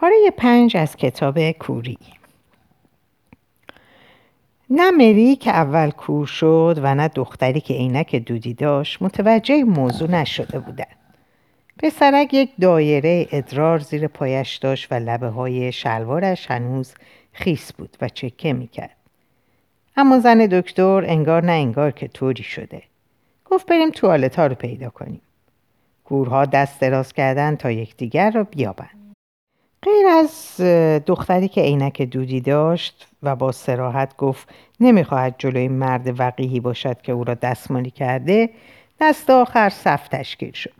پاره پنج از کتاب کوری. نه مری که اول کور شد و نه دختری که عینک دودی داشت متوجه موضوع نشده بودند. پسرک یک دایره ادرار زیر پایش داشت و لبه های شلوارش هنوز خیس بود و چکه می‌کرد اما زن دکتر انگار نه انگار که طوری شده. گفت بریم توالت ها رو پیدا کنیم. کورها دست دراز کردن تا یکدیگر را بیابند. غیر از دختری که عینک دودی داشت و با سراحت گفت نمی‌خواهد جلوی مرد وقیهی باشد که او را دستمالی کرده دست آخر صف تشکیل شد.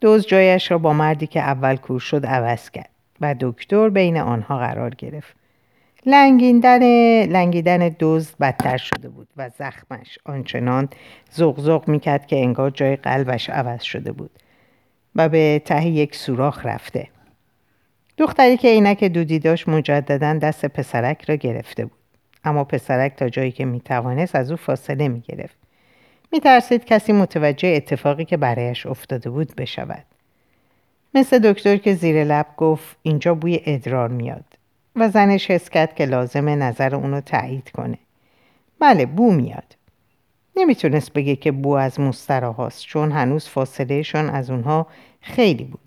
دوز جایش را با مردی که اول کور شد عوض کرد و دکتر بین آنها قرار گرفت. لنگیدن لنگیدن دزد بدتر شده بود و زخمش آنچنان زغزغ می‌کرد که انگار جای قلبش عوض شده بود و به ته یک سوراخ رفته. دختری که عینک دودی داشت مجددا دست پسرک را گرفته بود. اما پسرک تا جایی که می‌توانست از او فاصله می‌گرفت. میترسید کسی متوجه اتفاقی که برایش افتاده بود بشود. مثل دکتر که زیر لب گفت اینجا بوی ادرار میاد و زنش حس کرد که لازمه نظر اونو تایید کنه. بله بو میاد. نمی‌تونست بگه که بو از مستراهاست چون هنوز فاصلهشان از اونها خیلی بود.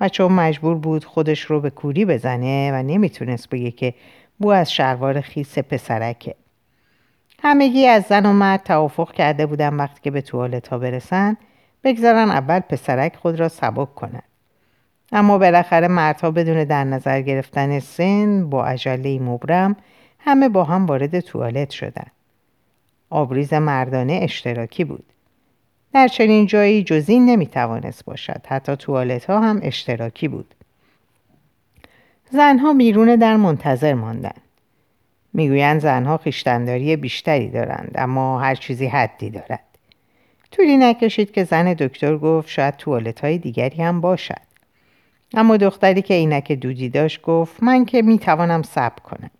و چون مجبور بود خودش رو به کوری بزنه و نمی‌تونست بگه که بو از شلوار خیس پسرکه. همگی از زن و مرد توافق کرده بودن وقتی که به توالت ها برسن بگذارن اول پسرک خود را سبک کنند اما بالاخره مردها بدون در نظر گرفتن سن با عجله مبرم همه با هم وارد توالت شدند آبریز مردانه اشتراکی بود. در چنین جایی جزین نمی‌توانست باشد. حتی توالت ها هم اشتراکی بود. زنها بیرون در منتظر ماندند. می‌گویند زنها خیشتنداری بیشتری دارند اما هر چیزی حدی دارد. طولی نکشید که زن دکتر گفت شاید توالت های دیگری هم باشد. اما دختری که عینک دودی داشت گفت من که می‌توانم صبر کنم.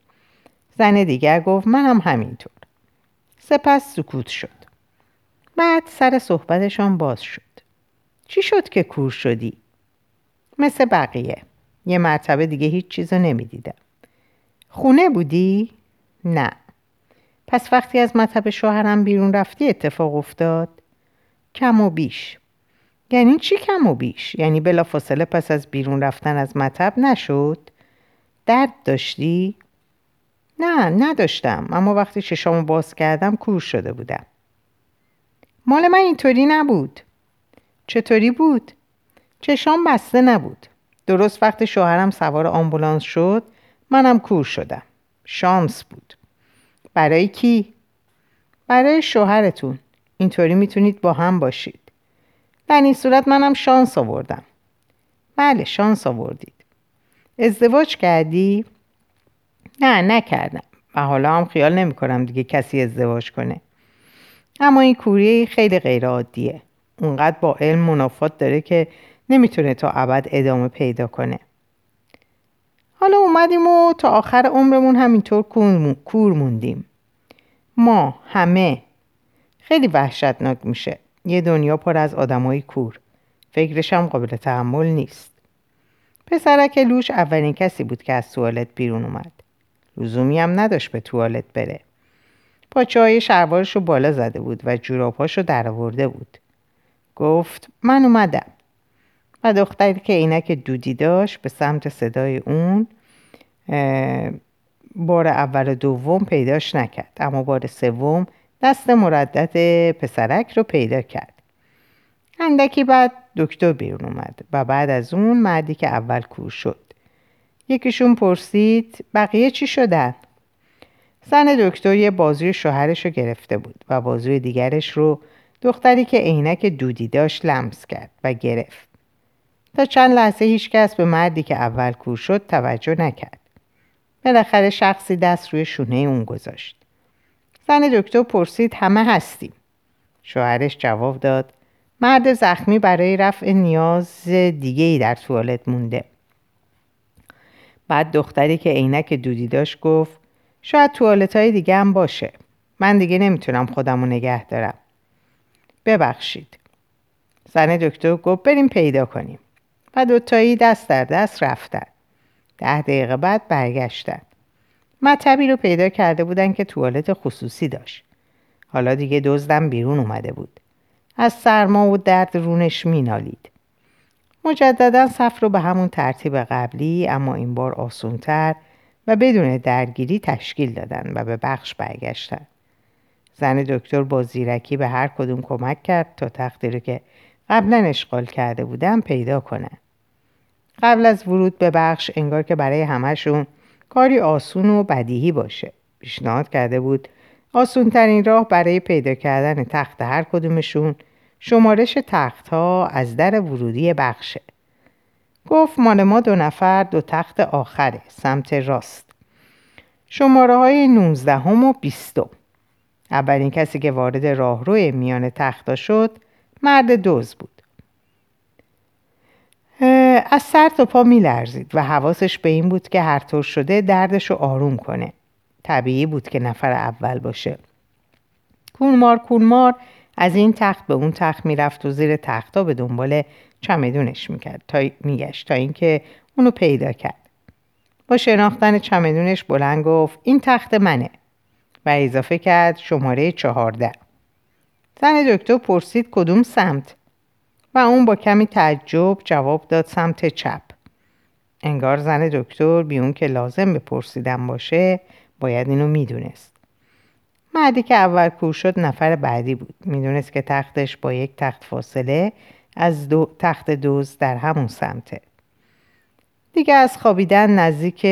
زن دیگر گفت منم همینطور. سپس سکوت شد. بعد سر صحبتشان باز شد چی شد که کور شدی؟ مثل بقیه یه مرتبه دیگه هیچ چیز رو نمی‌دیدم خونه بودی؟ نه پس وقتی از مطب شوهرم بیرون رفتی اتفاق افتاد؟ کم و بیش یعنی چی کم و بیش؟ یعنی بلا فاصله پس از بیرون رفتن از مطب نشد؟ درد داشتی؟ نه نداشتم اما وقتی چشامو باز کردم کور شده بودم مال من اینطوری نبود. چطوری بود؟ چشام بسته نبود. درست وقتی شوهرم سوار آمبولانس شد منم کور شدم. شانس بود. برای کی؟ برای شوهرتون. اینطوری می‌تونید با هم باشید. در این صورت منم شانس آوردم. بله شانس آوردید. ازدواج کردی؟ نه نکردم. و حالا هم خیال نمی کنم دیگه کسی ازدواج کنه. اما این کوری خیلی غیر عادیه اونقدر با علم منافات داره که نمی‌تونه تا ابد ادامه پیدا کنه. حالا اومدیم و تا آخر عمرمون همینطور کور موندیم. ما همه. خیلی وحشتناک میشه. یه دنیا پر از آدمای کور. فکرش هم قابل تحمل نیست. پسرک لوش اولین کسی بود که از توالت بیرون اومد. لزومی هم نداشت به توالت بره. پاچه های شلوارش رو بالا زده بود و جورابهاش رو درآورده بود. گفت من اومدم. و دختری که عینک دودی داشت به سمت صدای اون بار اول و دوم پیداش نکرد. اما بار سوم دست مردد پسرک رو پیدا کرد. اندکی بعد دکتر بیرون اومد و بعد از اون مردی که اول کور شد. یکیشون پرسید بقیه چی شدن؟ زن دکتر یه بازوی شوهرش رو گرفته بود و بازوی دیگرش رو دختری که عینک دودی داشت لمس کرد و گرفت. تا چند لحظه هیچ کس به مردی که اول کور شد توجه نکرد. بالاخره شخصی دست روی شونه اون گذاشت. زن دکتر پرسید همه هستیم؟ شوهرش جواب داد مرد زخمی برای رفع نیاز دیگه ای در توالت مونده. بعد دختری که عینک دودی داشت گفت شاید توالت های دیگه هم باشه. من دیگه نمی‌تونم خودم رو نگه دارم. ببخشید. زن دکتر گفت بریم پیدا کنیم. و دوتایی دست در دست رفتن. ده دقیقه بعد برگشتن. مطبی رو پیدا کرده بودن که توالت خصوصی داشت. حالا دیگه دزدم بیرون اومده بود. از سرما و درد رونش مینالید. مجددا صف رو به همون ترتیب قبلی اما این بار آسونتر و بدون درگیری تشکیل دادن و به بخش برگشتن. زن دکتر با زیرکی به هر کدوم کمک کرد تا تختی رو که قبلا اشغال کرده بودن پیدا کنن قبل از ورود به بخش انگار که برای همهشون کاری آسون و بدیهی باشه. پیشنهاد کرده بود آسون ترین راه برای پیدا کردن تخت هر کدومشون شمارش تخت ها از در ورودی بخشه. گفت مال ما دو نفر دو تخت آخره سمت راست. شماره های 19 هم و 20 اولین کسی که وارد راهروی میان تختا شد مرد دوز بود. از سر تا پا میلرزید و حواسش به این بود که هر طور شده دردش رو آروم کنه. طبیعی بود که نفر اول باشه. کونمار کونمار از این تخت به اون تخت می‌رفت و زیر تختا به دنبال چمدونش می‌کرد تا میگشت تا اینکه اونو پیدا کرد. با شناختن چمدونش بلند گفت این تخت منه. و اضافه کرد شماره چهارده. زن دکتر پرسید کدوم سمت؟ و اون با کمی تعجب جواب داد سمت چپ. انگار زن دکتر بیون که لازم بپرسیدن باشه باید اینو می‌دونست. مردی که اول کور شد نفر بعدی بود. می‌دونست که تختش با یک تخت فاصله از دو تخت دوز در همون سمته دیگه از خوابیدن نزدیک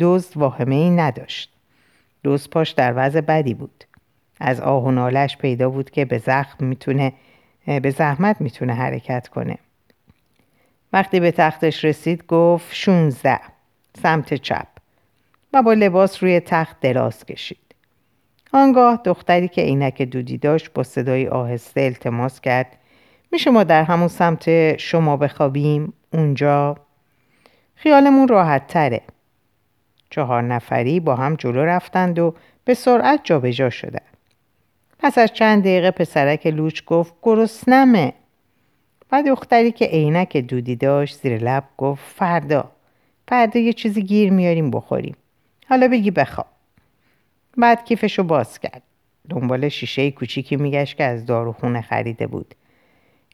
دزد واهمه ای نداشت. دوز پاش در وضع بدی بود. از آه و نالش پیدا بود که به زخم می‌تونه به زحمت می‌تونه حرکت کنه. وقتی به تختش رسید گفت 16 سمت چپ. و با لباس روی تخت دراز کشید. آنگاه دختری که عینک دودی داشت با صدای آهسته التماس کرد میشه ما در همون سمت شما بخوابیم؟ اونجا. خیالمون راحت تره. چهار نفری با هم جلو رفتند و به سرعت جابجا شدند. پس از چند دقیقه پسرک لوچ گفت گرسنمه. و دختری که عینک دودی داشت زیر لب گفت فردا. فردا یه چیزی گیر میاریم بخوریم. حالا بگی بخواب. بعد کیفشو باز کرد. دنبال شیشه کوچیکی میگشت که از داروخونه خریده بود.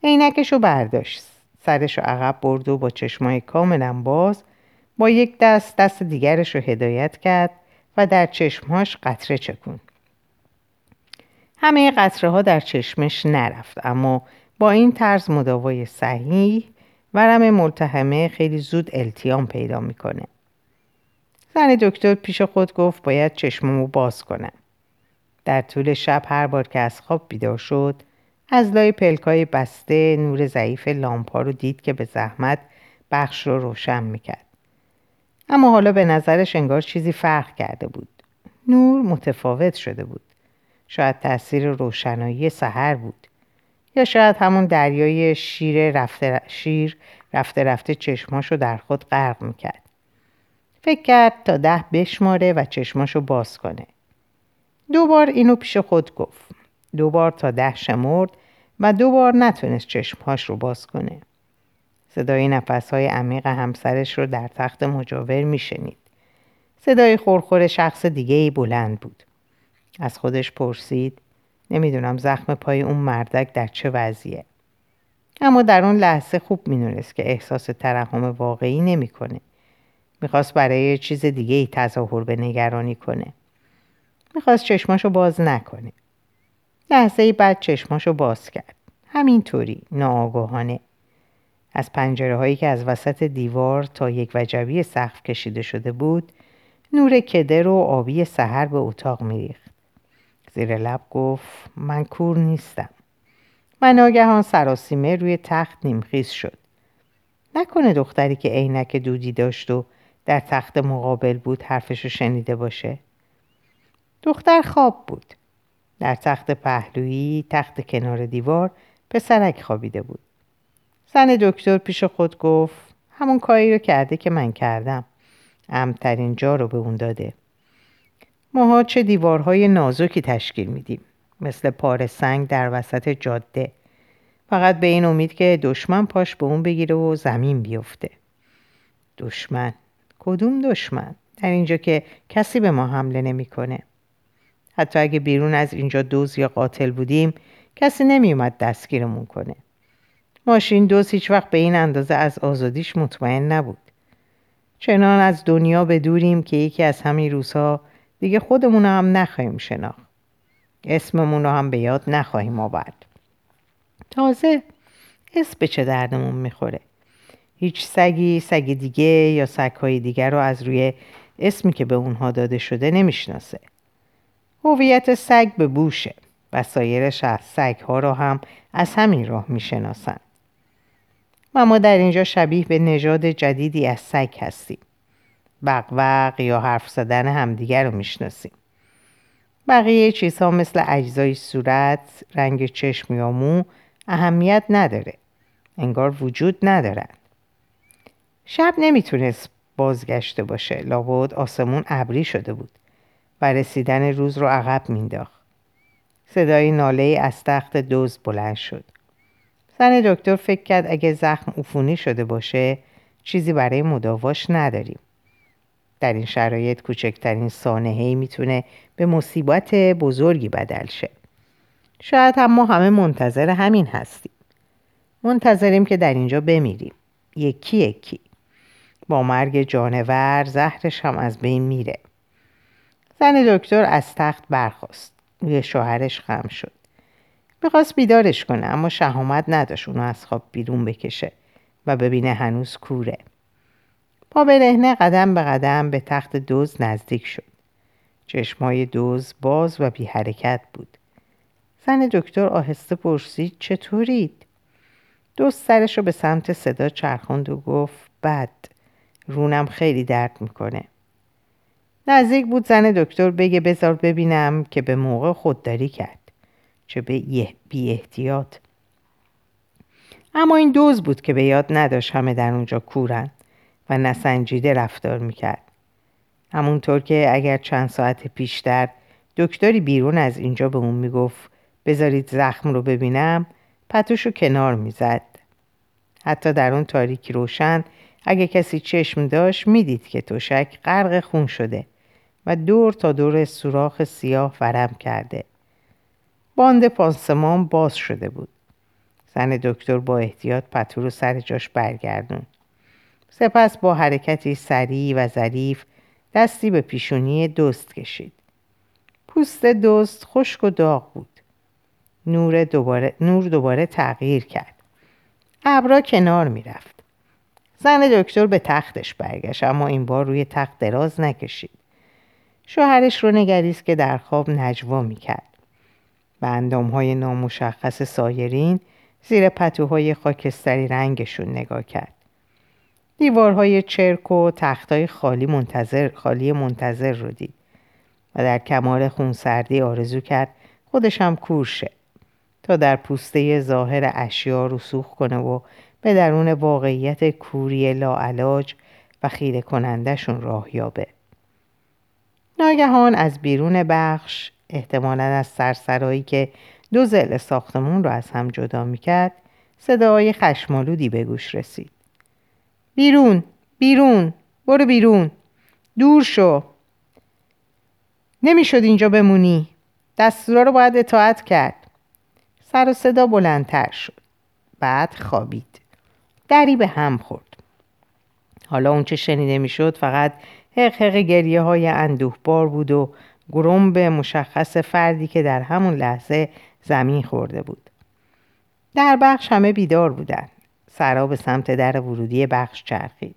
عینکشو برداشت. سرشو عقب برد و با چشمای کاملا باز با یک دست دست دیگرش رو هدایت کرد و در چشمهاش قطره چکون همه قطره ها در چشمش نرفت اما با این طرز مداوای صحیح ورم ملتهمه خیلی زود التیام پیدا می‌کنه. زن دکتر پیش خود گفت باید چشممو باز کنم. در طول شب هر بار که از خواب بیدار شد از لای پلکای بسته نور ضعیف لامپا رو دید که به زحمت بخش رو روشن می‌کرد. اما حالا به نظرش انگار چیزی فرق کرده بود. نور متفاوت شده بود. شاید تاثیر روشنایی سحر بود. یا شاید همون دریای شیر رفته شیر رفته رفته چشماشو در خود غرق می‌کرد. فکر کرد تا ده بشماره و چشماشو باز کنه. دوبار اینو پیش خود گفت. دوبار تا ده شمرد و دوبار نتونست چشمهاش رو باز کنه. صدای نفسهای عمیق همسرش رو در تخت مجاور میشنید. صدای خورخور شخص دیگه ای بلند بود. از خودش پرسید نمی‌دونم زخم پای اون مردک در چه وضعیه؟ اما در اون لحظه خوب می‌دونست که احساس ترحم واقعی نمی‌کنه. می‌خواست برای چیز دیگه ای تظاهر به نگرانی کنه. می‌خواست چشماشو باز نکنه. لحظه بعد چشماشو باز کرد. همینطوری ناآگاهانه. از پنجره هایی که از وسط دیوار تا یک وجبی سقف کشیده شده بود نور کدر و آبی سحر به اتاق میریخت. زیر لب گفت من کور نیستم. و ناگهان سراسیمه روی تخت نیمخیز شد. نکنه دختری که عینک دودی داشت و در تخت مقابل بود حرفشو شنیده باشه. دختر خواب بود. در تخت پهلویی تخت کنار دیوار پسرک خوابیده بود. زن دکتر پیش خود گفت همون کاری رو کرده که من کردم. امترین جا رو به اون داده. ماها چه دیوارهای نازکی تشکیل میدیم. مثل پار سنگ در وسط جاده. فقط به این امید که دشمن پاش به اون بگیره و زمین بیفته. دشمن. کدوم دشمن؟ در اینجا که کسی به ما حمله نمی‌کنه. حتی اگه بیرون از اینجا دوز یا قاتل بودیم کسی نمیومد دستگیرمون کنه. ماشین دوز هیچ وقت به این اندازه از آزادیش مطمئن نبود. چنان از دنیا بدوریم که یکی از همین روزها دیگه خودمون هم نخواهیم شناخت. اسممون رو هم به یاد نخواهیم آورد. تازه اسم به چه دردمون می‌خوره. هیچ سگی سگ دیگه یا سگهای دیگر رو از روی اسمی که به اونها داده شده نمی‌شناسه. هویت سگ به بوشه و سایر سگ ها را هم از همین راه می‌شناسن و ما در اینجا شبیه به نژاد جدیدی از سگ هستیم بقوق یا حرف زدن همدیگر رو می‌شناسیم بقیه چیزها مثل اجزای صورت، رنگ چشم یا مو اهمیت نداره. انگار وجود ندارن. شب نمی‌تونست بازگشته باشه. لابد آسمون ابری شده بود و رسیدن روز رو عقب مینداخت. صدای ناله از تخت دوز بلند شد. زن دکتر فکر کرد اگه زخم عفونی شده باشه چیزی برای مداواش نداریم. در این شرایط کوچکترین سانحه‌ای می‌تونه به مصیبت بزرگی بدل شه. شاید هم ما همه منتظر همین هستیم. منتظریم که در اینجا بمیریم. یکی یکی. با مرگ جانور زهرش هم از بین میره. زن دکتر از تخت برخواست. روی شوهرش خم شد. می‌خواست بیدارش کنه اما شهامت نداشت اونو از خواب بیرون بکشه و ببینه هنوز کوره. پا برهنه قدم به قدم به تخت دوز نزدیک شد. چشمای دوز باز و بی حرکت بود. زن دکتر آهسته پرسید چطورید؟ دوست سرش رو به سمت صدا چرخاند و گفت بد رونم خیلی درد می‌کنه. نزدیک بود زن دکتر بگه بذار ببینم که به موقع خودداری کرد. چه به بی احتیاط. اما این دوز بود که به یاد نداشت همه در اونجا کورن. و نسنجیده رفتار می‌کرد. همونطور که اگر چند ساعت پیشتر دکتری بیرون از اینجا به اون می‌گفت بذارید زخم رو ببینم پتوش رو کنار می‌زد. حتی در اون تاریکی روشن اگه کسی چشم داشت می‌دید که توشک غرق خون شده و دور تا دور سوراخ سیاه ورم کرده. باند پانسمان باز شده بود. زن دکتر با احتیاط پتو رو سر جاش برگردوند. سپس با حرکتی سریع و ظریف دستی به پیشونی دوست کشید. پوست دوست خشک و داغ بود. نور دوباره, نور دوباره تغییر کرد. ابرا کنار می‌رفت. زن دکتر به تختش برگشت اما این بار روی تخت دراز نکشید. شوهرش رو نگریست که در خواب نجوا می‌کرد. به اندامهای نامشخص سایرین زیر پتوهای خاکستری رنگشون نگاه کرد. دیوارهای چرک و تختای خالی منتظر, خالی منتظر رو دید و در کمال خونسردی آرزو کرد خودش هم کورشه تا در پوسته ظاهر اشیا رسوخ کنه و به درون واقعیت کوری لاعلاج و خیره کنندشون راه یابه. ناگهان از بیرون بخش احتمالا از سرسرایی که دو زل ساختمون رو از هم جدا می‌کرد صدای خشمالودی به گوش رسید. بیرون بیرون برو بیرون دور شو. نمی‌شد اینجا بمونی. دستورا رو باید اطاعت کرد. سر و صدا بلندتر شد. بعد خوابید. دری به هم خورد. حالا اونچه شنیده می‌شد فقط حق حق گریه های اندوه بار بود و به مشخص فردی که در همون لحظه زمین خورده بود در بخش همه بیدار بودند سرا به سمت در ورودی بخش چرخید.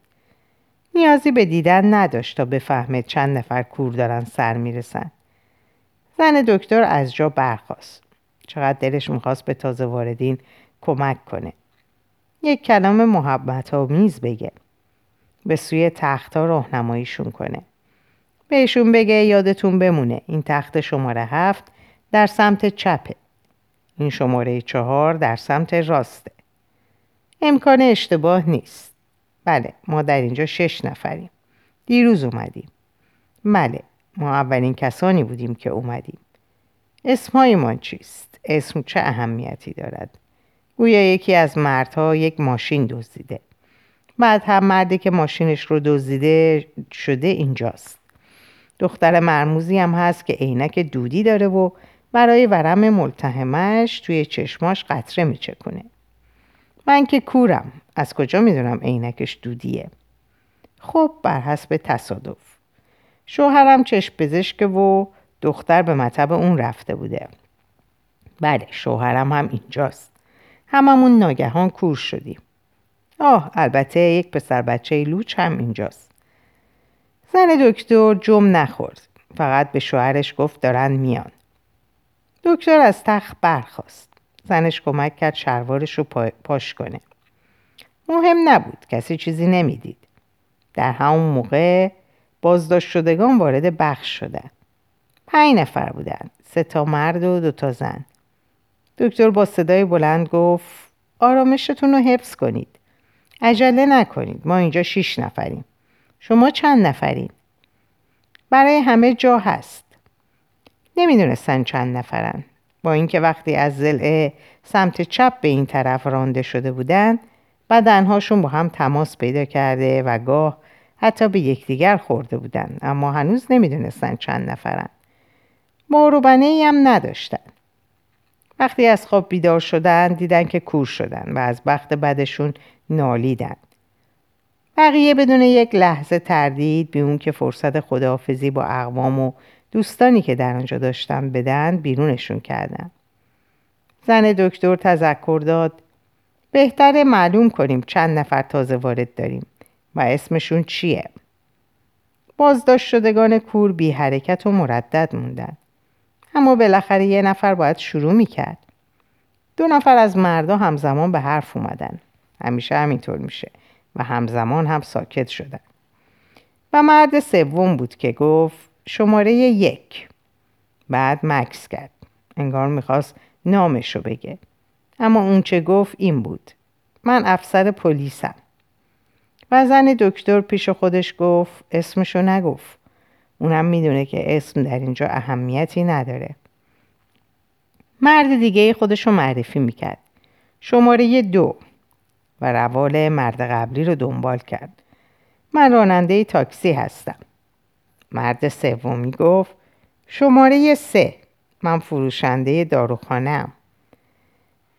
نیازی به دیدن نداشت تا بفهمه چند نفر کور دارن سر می‌رسن. زن دکتر از جا برخواست. چقدر دلش می‌خواست به تازه واردین کمک کنه. یک کلام محبت میز بگه. به سوی تختها راهنماییشون کنه. بهشون بگه یادتون بمونه این تخت شماره هفت در سمت چپه. این شماره چهار در سمت راسته. امکان اشتباه نیست. بله ما در اینجا شش نفریم. دیروز اومدیم. بله ما اولین کسانی بودیم که اومدیم. اسمهایمان چیست؟ اسم چه اهمیتی دارد؟ گویا یکی از مردها یک ماشین دزدیده. بعد هم مردی که ماشینش رو دزدیده شده اینجاست. دختر مرموزی هم هست که عینک دودی داره و برای ورم ملتهمش توی چشماش قطره میچکونه. من که کورم. از کجا می‌دونم عینکش دودیه؟ خب بر حسب تصادف. شوهرم چشم پزشک و دختر به مطب اون رفته بوده. بله شوهرم هم اینجاست. هممون ناگهان کور شدیم. آه البته یک پسر بچه لوچ هم اینجاست. زن دکتر جم نخورد. فقط به شوهرش گفت دارن میان. دکتر از تخت برخواست زنش کمک کرد شلوارش رو پاش کنه. مهم نبود کسی چیزی نمی‌دید. در همون موقع بازداشت شدگان وارد بخش شدن. پنج نفر بودن سه تا مرد و دو تا زن. دکتر با صدای بلند گفت آرامشتون رو حفظ کنید. عجله نکنید. ما اینجا شیش نفریم. شما چند نفرین؟ برای همه جا هست. نمی‌دونستن چند نفرن. با اینکه وقتی از زلعه سمت چپ به این طرف رانده شده بودن بدنهاشون با هم تماس پیدا کرده و گاه حتی به یکدیگر خورده بودن. اما هنوز نمی‌دونستن چند نفرن. ماروبنه ای هم نداشتن. وقتی از خواب بیدار شدن دیدن که کور شدن و از بخت بدشون نالیدن. بقیه بدون یک لحظه تردید به اون که فرصت خداحافظی با اقوام و دوستانی که در آنجا داشتن بدن بیرونشون کردن. زن دکتر تذکر داد بهتره معلوم کنیم چند نفر تازه وارد داریم و اسمشون چیه. بازداشت شدگان کور بی حرکت و مردد موندن. اما بالاخره یه نفر باید شروع می‌کرد. دو نفر از مردا همزمان به حرف اومدن. همیشه همینطور میشه و همزمان هم ساکت شدن. و مرد سوم بود که گفت شماره یک. بعد مکس کرد. انگار می‌خواست نامشو بگه. اما اون چه گفت این بود. من افسر پلیسم. و زن دکتر پیش خودش گفت اسمشو نگفت. اونم می‌دونه که اسم در اینجا اهمیتی نداره. مرد دیگه خودشو معرفی می‌کرد. شماره دو. و روال مرد قبلی رو دنبال کرد. من راننده تاکسی هستم. مرد سومی گفت شماره سه. من فروشنده داروخانهام.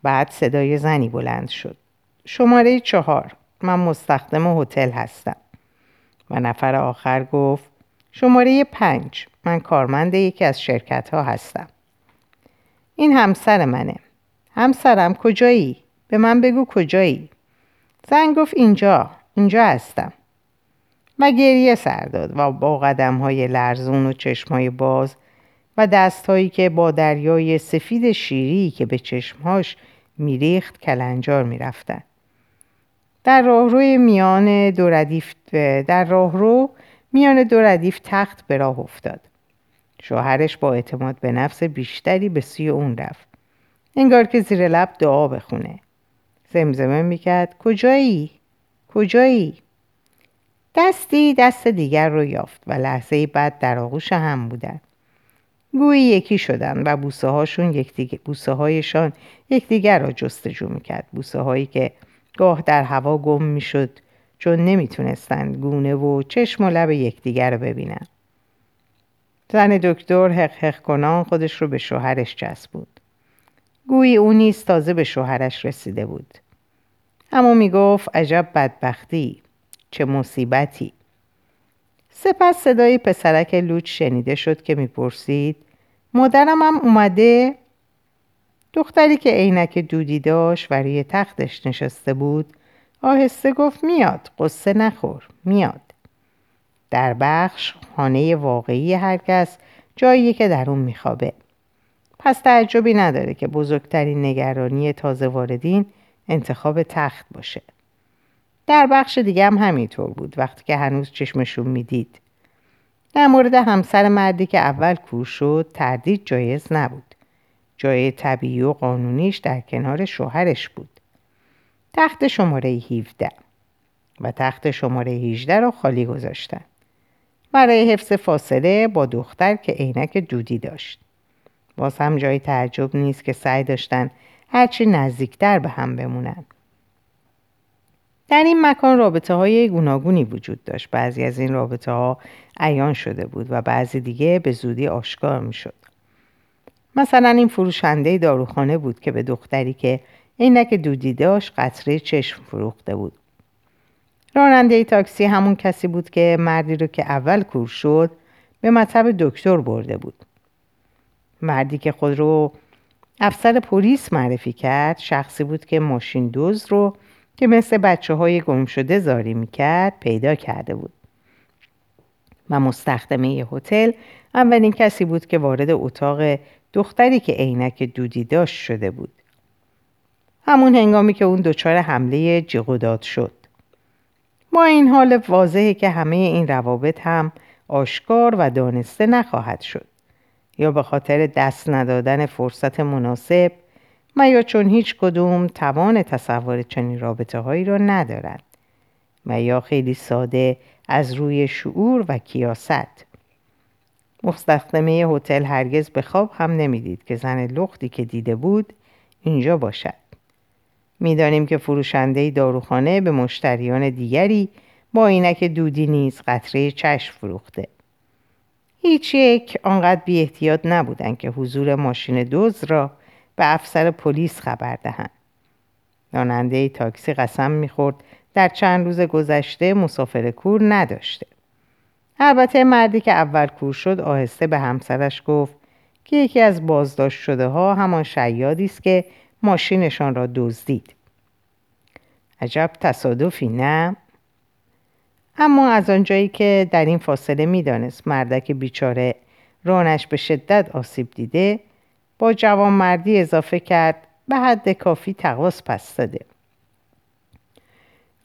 بعد صدای زنی بلند شد. شماره چهار. من مستخدم هتل هستم. و نفر آخر گفت شماره پنج. من کارمند یکی از شرکت ها هستم. این همسر منه. همسرم کجایی؟ به من بگو کجایی؟ زن گفت اینجا اینجا هستم. و گریه سر داد و با قدم های لرزون و چشم های باز و دست هایی که با دریای سفید شیری که به چشمهاش میریخت کلنجار می‌رفتن در راهروی میان دو ردیف در راهرو میان دو ردیف تخت به راه افتاد. شوهرش با اعتماد به نفس بیشتری به سوی اون رفت. انگار که زیر لب دعا بخونه. زمزمه می‌کرد کجایی؟ کجایی؟ دستی دست دیگر رو یافت و لحظه بعد در آغوش هم بودن گویی یکی شدن و بوسه هاشون یکدیگر بوسه هایشان یکدیگر را جستجو می‌کرد بوسه هایی که گاه در هوا گم می‌شد چون نمی‌تونستند گونه و چشم و لب یکدیگر رو ببینن زن دکتر حق حق کنان خودش رو به شوهرش بود. گویی او نیز تازه به شوهرش رسیده بود اما می‌گفت عجب بدبختی. چه مصیبتی. سپس صدای پسرک لوچ شنیده شد که می‌پرسید مادرم هم اومده؟ دختری که عینک دودی داشت و روی تختش نشسته بود آهسته گفت میاد قصه نخور میاد. در بخش خانه واقعی هر کس جایی که در اون میخوابه. پس تعجبی نداره که بزرگترین نگرانی تازه واردین انتخاب تخت باشه. در بخش دیگه هم همینطور بود وقتی که هنوز چشمشون می‌دید. در مورد همسر مردی که اول کور شد تردید جایز نبود. جای طبیعی و قانونیش در کنار شوهرش بود. تخت شماره 17 و تخت شماره 18 را خالی گذاشتن. برای حفظ فاصله با دختر که عینک دودی داشت. باز هم جای تعجب نیست که سعی داشتن هرچی نزدیکتر به هم بمونن. در این مکان رابطه های گوناگونی وجود داشت. بعضی از این رابطه ها عیان شده بود و بعضی دیگه به زودی آشکار می شد. مثلا این فروشنده داروخانه بود که به دختری که عینک دودی داشت قطره چشم فروخته بود. راننده تاکسی همون کسی بود که مردی رو که اول کور شد به مطب دکتر برده بود. مردی که خود رو افسر پلیس معرفی کرد. شخصی بود که ماشین دوز رو که مثل بچه های گم شده زاری می‌کرد پیدا کرده بود. و مستخدمه هتل اولین کسی بود که وارد اتاق دختری که عینک دودی داشت شده بود. همون هنگامی که اون دچار حمله جغداد شد. با این حال واضحه که همه این روابط هم آشکار و دانسته نخواهد شد. یا به خاطر دست ندادن فرصت مناسب و یا چون هیچ کدوم توان تصور چنین رابطه هایی را ندارند و یا خیلی ساده از روی شعور و کیاست. مستخدمه هتل هرگز به خواب هم نمی‌دید که زن لختی که دیده بود اینجا باشد. می‌دانیم که فروشنده داروخانه به مشتریان دیگری با اینک دودی نیز قطره چشم فروخته. هیچ یک آنقدر بی احتیاط نبودند که حضور ماشین دوز را به افسر پلیس خبر دهند. راننده تاکسی قسم می‌خورد در چند روز گذشته مسافر کور نداشته. البته مردی که اول کور شد آهسته به همسرش گفت که یکی از بازداشت شده ها همان شیادی است که ماشینشان را دزدید. عجب تصادفی نه؟ اما از آنجایی که در این فاصله می‌دانست مردک بیچاره رانش به شدت آسیب دیده با جوان مردی اضافه کرد به حد کافی تقاس پس داده.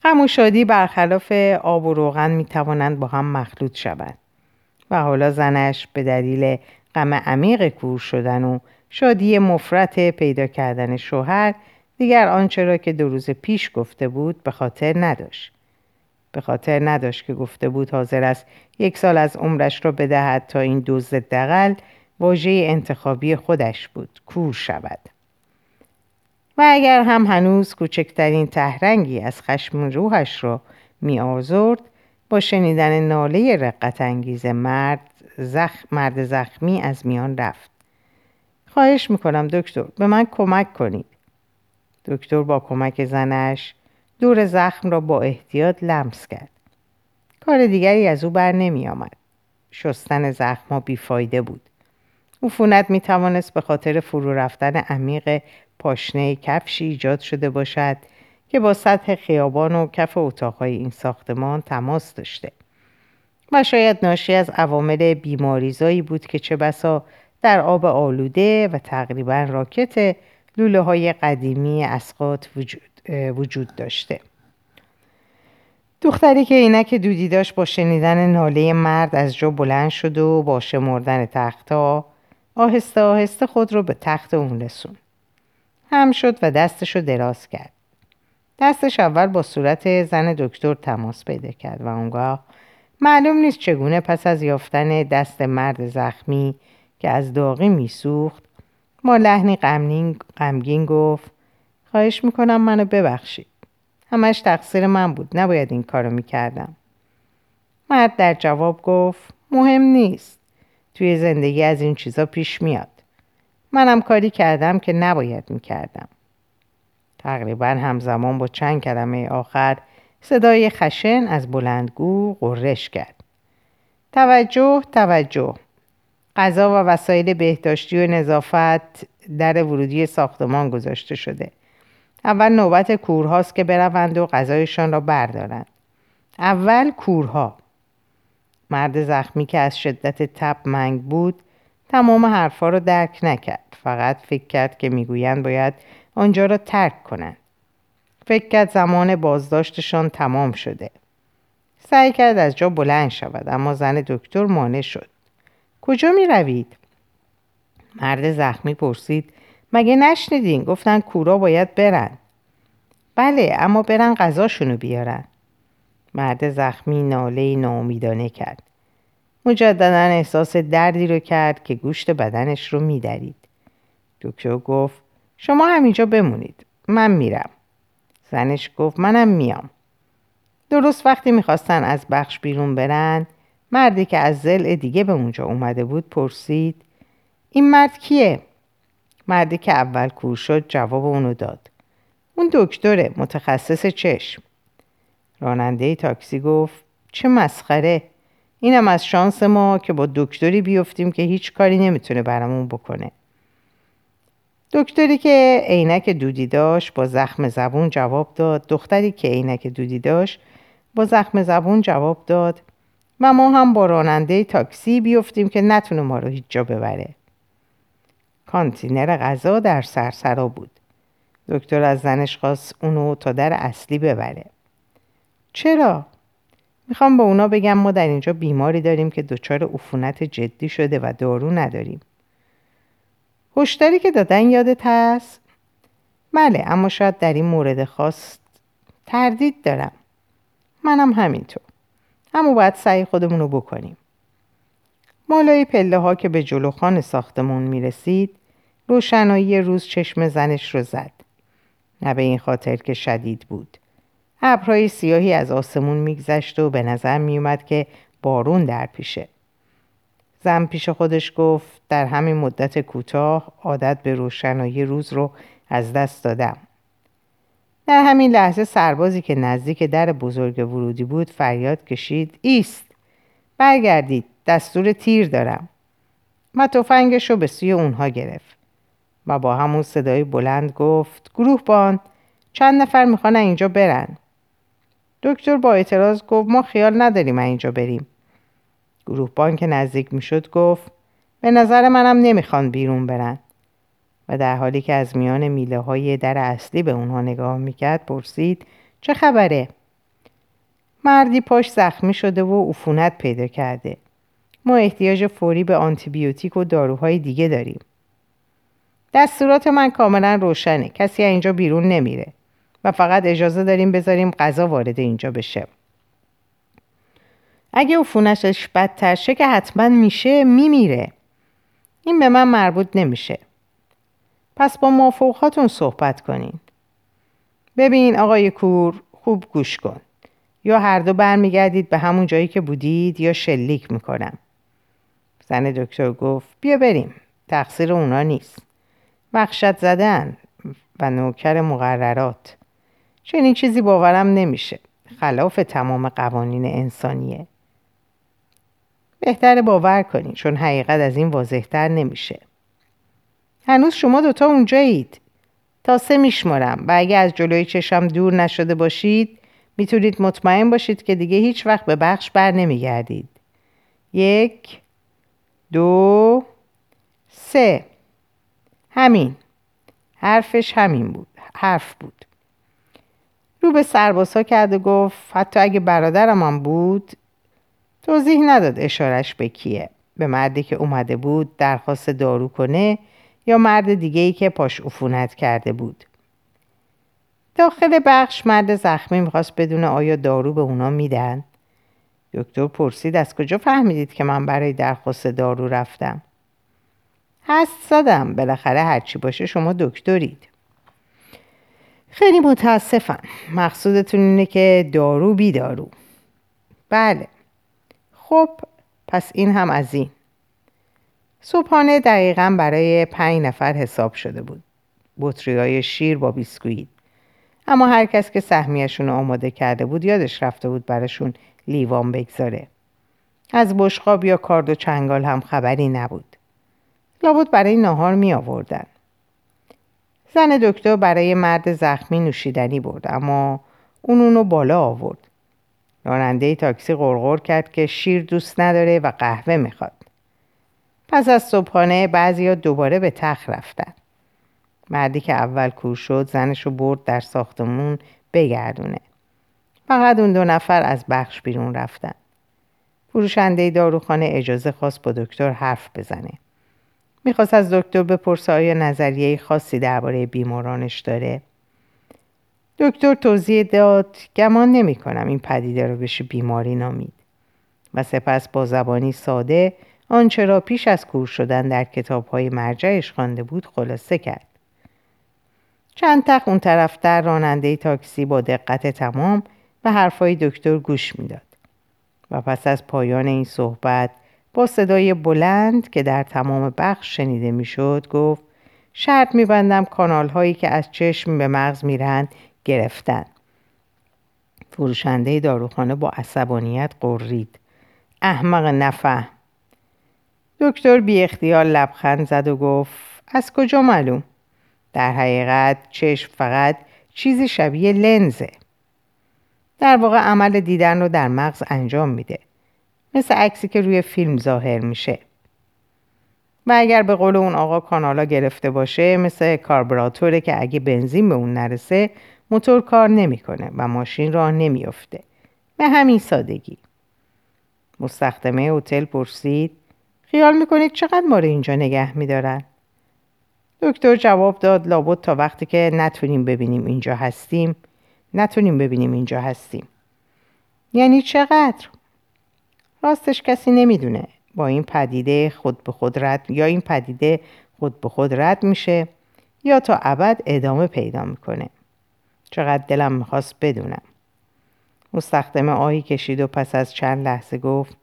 غم و شادی برخلاف آب و روغن می توانند با هم مخلوط شوند و حالا زنش به دلیل غم عمیق کور شدن و شادی مفرت پیدا کردن شوهر دیگر آنچه را که دو روز پیش گفته بود به خاطر نداشت. به خاطر نداشت که گفته بود حاضر است یک سال از عمرش را بدهد تا این دوز دقل واژه انتخابی خودش بود کور شود. و اگر هم هنوز کوچکترین تهرنگی از خشم روحش را می آزرد با شنیدن ناله رقت انگیز مرد, زخ... مرد زخمی از میان رفت. خواهش می‌کنم دکتر به من کمک کنید. دکتر با کمک زنش دور زخم را با احتیاط لمس کرد. کار دیگری از او بر نمی آمد. شستن زخم ها بیفایده بود. عفونت می توانست به خاطر فرو رفتن عمیق پاشنه کفشی ایجاد شده باشد که با سطح خیابان و کف اتاقهای این ساختمان تماس داشته. و شاید ناشی از عوامل بیماریزایی بود که چه بسا در آب آلوده و تقریبا راکت لوله های قدیمی اسقاط وجود, وجود داشته. دختری که اینک دودی داشت با شنیدن ناله مرد از جا بلند شد و با شمردن تختها آهسته آهسته خود رو به تخت اون رسون. هم شد و دستش رو دراز کرد. دستش اول با صورت زن دکتر تماس پیدا کرد و اونگاه معلوم نیست چگونه پس از یافتن دست مرد زخمی که از داغی میسوخت ما لحنی غمگین گفت خواهش می‌کنم منو ببخشید. همش تقصیر من بود. نباید این کارو می‌کردم. مرد در جواب گفت مهم نیست. توی زندگی از این چیزا پیش میاد. منم کاری کردم که نباید می‌کردم. تقریبا همزمان با چند کلمه آخر صدای خشن از بلندگو قررش کرد. توجه توجه. غذا و وسایل بهداشتی و نظافت در ورودی ساختمان گذاشته شده. اول نوبت کورهاست که بروند و غذایشان را بردارند. اول کورها. مرد زخمی که از شدت تب منگ بود تمام حرفها را درک نکرد. فقط فکر کرد که می‌گویند باید آنجا را ترک کنند. فکر کرد زمان بازداشتشان تمام شده. سعی کرد از جا بلند شود اما زن دکتر مانع شد. کجا می روید؟ مرد زخمی پرسید مگه نشنیدین؟ گفتن کورا باید برن. بله اما برن غذاشونو بیارن. مرد زخمی ناله ناامیدانه کرد. مجددا احساس دردی رو کرد که گوشت بدنش رو میدرید. دکتر گفت شما همینجا بمونید. من میرم. زنش گفت منم میام. درست وقتی می‌خواستن از بخش بیرون برن مردی که از زل دیگه به اونجا اومده بود پرسید این مرد کیه؟ مردی که اول کور شد جواب اونو داد. اون دکتره متخصص چشم. راننده تاکسی گفت چه مسخره. اینم از شانس ما که با دکتری بیفتیم که هیچ کاری نمی‌تونه برامون بکنه. دکتری که عینک دودی داشت با زخم زبون جواب داد. دختری که عینک دودی داشت با زخم زبون جواب داد. و ما هم با راننده تاکسی بیفتیم که نتونه ما رو هیچ جا ببره. کانتینر غذا در سرسرا بود. دکتر از زنش خواست اونو تا در اصلی ببره. چرا؟ می‌خوام به اونا بگم ما در اینجا بیماری داریم که دچار عفونت جدی شده و دارو نداریم. هشداری که دادن یادت هست؟ بله اما شاید در این مورد خاص تردید دارم. منم همینطور. اما باید سعی خودمون رو بکنیم. مالای پله ها که به جلوخان ساختمون می‌رسید روشنایی روز چشم زنش رو زد. نه به این خاطر که شدید بود. ابرهای سیاهی از آسمون میگذشت و به نظر میومد که بارون در پیشه. زن پیش خودش گفت در همین مدت کوتاه عادت به روشنایی روز رو از دست دادم. در همین لحظه سربازی که نزدیک در بزرگ ورودی بود فریاد کشید ایست برگردید. دستور تیر دارم. و تفنگش رو به سوی اونها گرفت. و با همون صدای بلند گفت گروه بان چند نفر می‌خوان اینجا برن. دکتر با اعتراض گفت ما خیال نداریم اینجا بریم. گروه بان که نزدیک می‌شد گفت به نظر منم نمی‌خوان بیرون برن. و در حالی که از میان میله های در اصلی به اونها نگاه می‌کرد پرسید چه خبره؟ مردی پاش زخمی شده و عفونت پیدا کرده. ما احتیاج فوری به آنتیبیوتیک و داروهای دیگه داریم. دستورات من کاملا روشنه. کسی اینجا بیرون نمیره. و فقط اجازه داریم بذاریم غذا وارد اینجا بشه. اگه عفونتش بدتر شه که حتما میشه میمیره. این به من مربوط نمیشه. پس با مافوقاتون صحبت کنین. ببین آقای کور خوب گوش کن. یا هر دو برمیگردید به همون جایی که بودید یا شلیک می‌کنم. زن دکتر گفت بیا بریم. تقصیر اونا نیست. وحشت زدن و نوکر مقررات. چنین چیزی باورم نمیشه. خلاف تمام قوانین انسانیه. بهتر باور کنید چون حقیقت از این واضحتر نمیشه. هنوز شما دوتا اونجایید. تا سه میشمارم و اگه از جلوی چشم دور نشده باشید می‌تونید مطمئن باشید که دیگه هیچ وقت به بخش بر نمیگردید. یک دو سه. همین. حرفش همین بود. حرف بود. رو به سربازها کرد و گفت حتی اگه برادرم هم بود توضیح نداد اشارش به کیه. به مردی که اومده بود درخواست دارو کنه یا مرد دیگه ای که پاش عفونت کرده بود. داخل بخش مرد زخمی می‌خواست بدون آیا دارو به اونا میدن؟ دکتر پرسید از کجا فهمیدید که من برای درخواست دارو رفتم؟ هست زدم بالاخره هرچی باشه شما دکترید. خیلی متاسفم مقصودتون اینه که دارو بی دارو بله. خب پس این هم از این. صبحانه دقیقا برای پنج نفر حساب شده بود. بطری های شیر با بیسکویت. اما هر کس که سهمیشون آماده کرده بود یادش رفته بود براشون لیوان بگذاره. از بشقاب یا کارد و چنگال هم خبری نبود. لابد برای ناهار می آوردن. زن دکتر برای مرد زخمی نوشیدنی برد اما اون اونو بالا آورد. راننده تاکسی غرغر کرد که شیر دوست نداره و قهوه می‌خواد. پس از صبحانه بعضی ها دوباره به تخت رفتن. مردی که اول کور شد زنش برد در ساختمون بگردونه. فقط اون دو نفر از بخش بیرون رفتن. فروشنده داروخانه اجازه خواست با دکتر حرف بزنه. می‌خواست از دکتر بپرسه آیا نظریه خاصی درباره بیمارانش داره. دکتر توضیح داد گمان نمی کنم این پدیده رو بشه بیماری نامید. و سپس با زبانی ساده آنچه را پیش از کور شدن در کتاب های مرجعش خوانده بود خلاصه کرد. چند تق اون طرفتر راننده تاکسی با دقت تمام به حرفای دکتر گوش می‌داد. و پس از پایان این صحبت با صدای بلند که در تمام بخش شنیده می‌شد گفت شرط میبندم کانال هایی که از چشم به مغز میرن گرفتن. فروشنده داروخانه با عصبانیت قرید. احمق نفهم. دکتر بی اختیار لبخند زد و گفت از کجا معلوم؟ در حقیقت چشم فقط چیزی شبیه لنزه. در واقع عمل دیدن رو در مغز انجام میده. مثل عکسی که روی فیلم ظاهر میشه. و اگر به قول اون آقا کانالا گرفته باشه مثل کاربراتوره که اگه بنزین به اون نرسه موتور کار نمی‌کنه و ماشین راه نمیافته. به همین سادگی. مستخدمه هتل پرسید خیال می‌کنید چقدر ما رو اینجا نگه میدارن؟ دکتر جواب داد لابد تا وقتی که نتونیم ببینیم اینجا هستیم. نتونیم ببینیم اینجا هستیم. یعنی چقدر؟ راستش کسی نمی‌دونه با این پدیده خود به خود رد یا این پدیده خود به خود رد میشه یا تا ابد ادامه پیدا می‌کنه. چقدر دلم می‌خواست بدونم. مستخدم آهی کشید و پس از چند لحظه گفت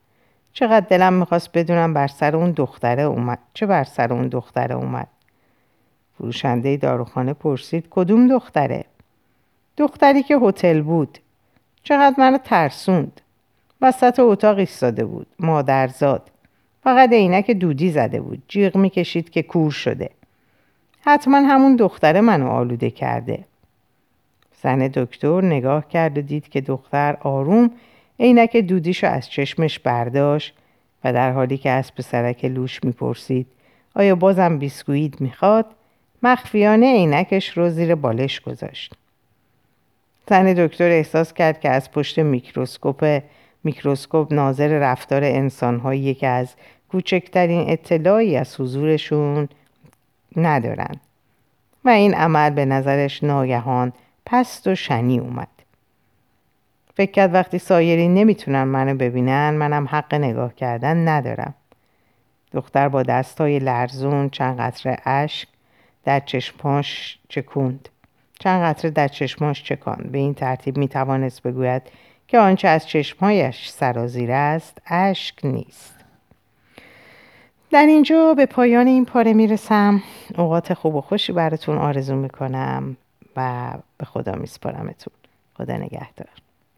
چقدر دلم می‌خواست بدونم بر سر اون دختره اومد. چه بر سر اون دختره اومد؟ فروشنده داروخانه پرسید کدوم دختره؟ دختری که هتل بود. چقدر منو ترسوند. وسط اتاق ایستاده بود. مادرزاد. فقط عینک دودی زده بود. جیغ می‌کشید که کور شده. حتما همون دختره منو آلوده کرده. زن دکتر نگاه کرد و دید که دختر آروم عینک دودیشو از چشمش برداشت و در حالی که از پسرک لوچ می‌پرسید آیا بازم بیسکویت می‌خواد؟ مخفیانه عینکش رو زیر بالش گذاشت. زن دکتر احساس کرد که از پشت میکروسکوپ میکروسکوپ ناظر رفتار انسانهاییه که از کوچکترین اطلاعی از حضورشون ندارن. و این عمل به نظرش ناگهان پست و شنی اومد. فکر کرد وقتی سایری نمی‌تونن منو ببینن منم حق نگاه کردن ندارم. دختر با دستای لرزون چند قطره اشک در چشماش چکوند. چند قطره در چشماش چکان به این ترتیب می‌توانست بگوید که آنچه از چشمهایش سرازیر است اشک نیست. در اینجا به پایان این پاره می‌رسم اوقات خوب و خوشی براتون آرزو می‌کنم و به خدا میسپارمتون خدا نگهدار.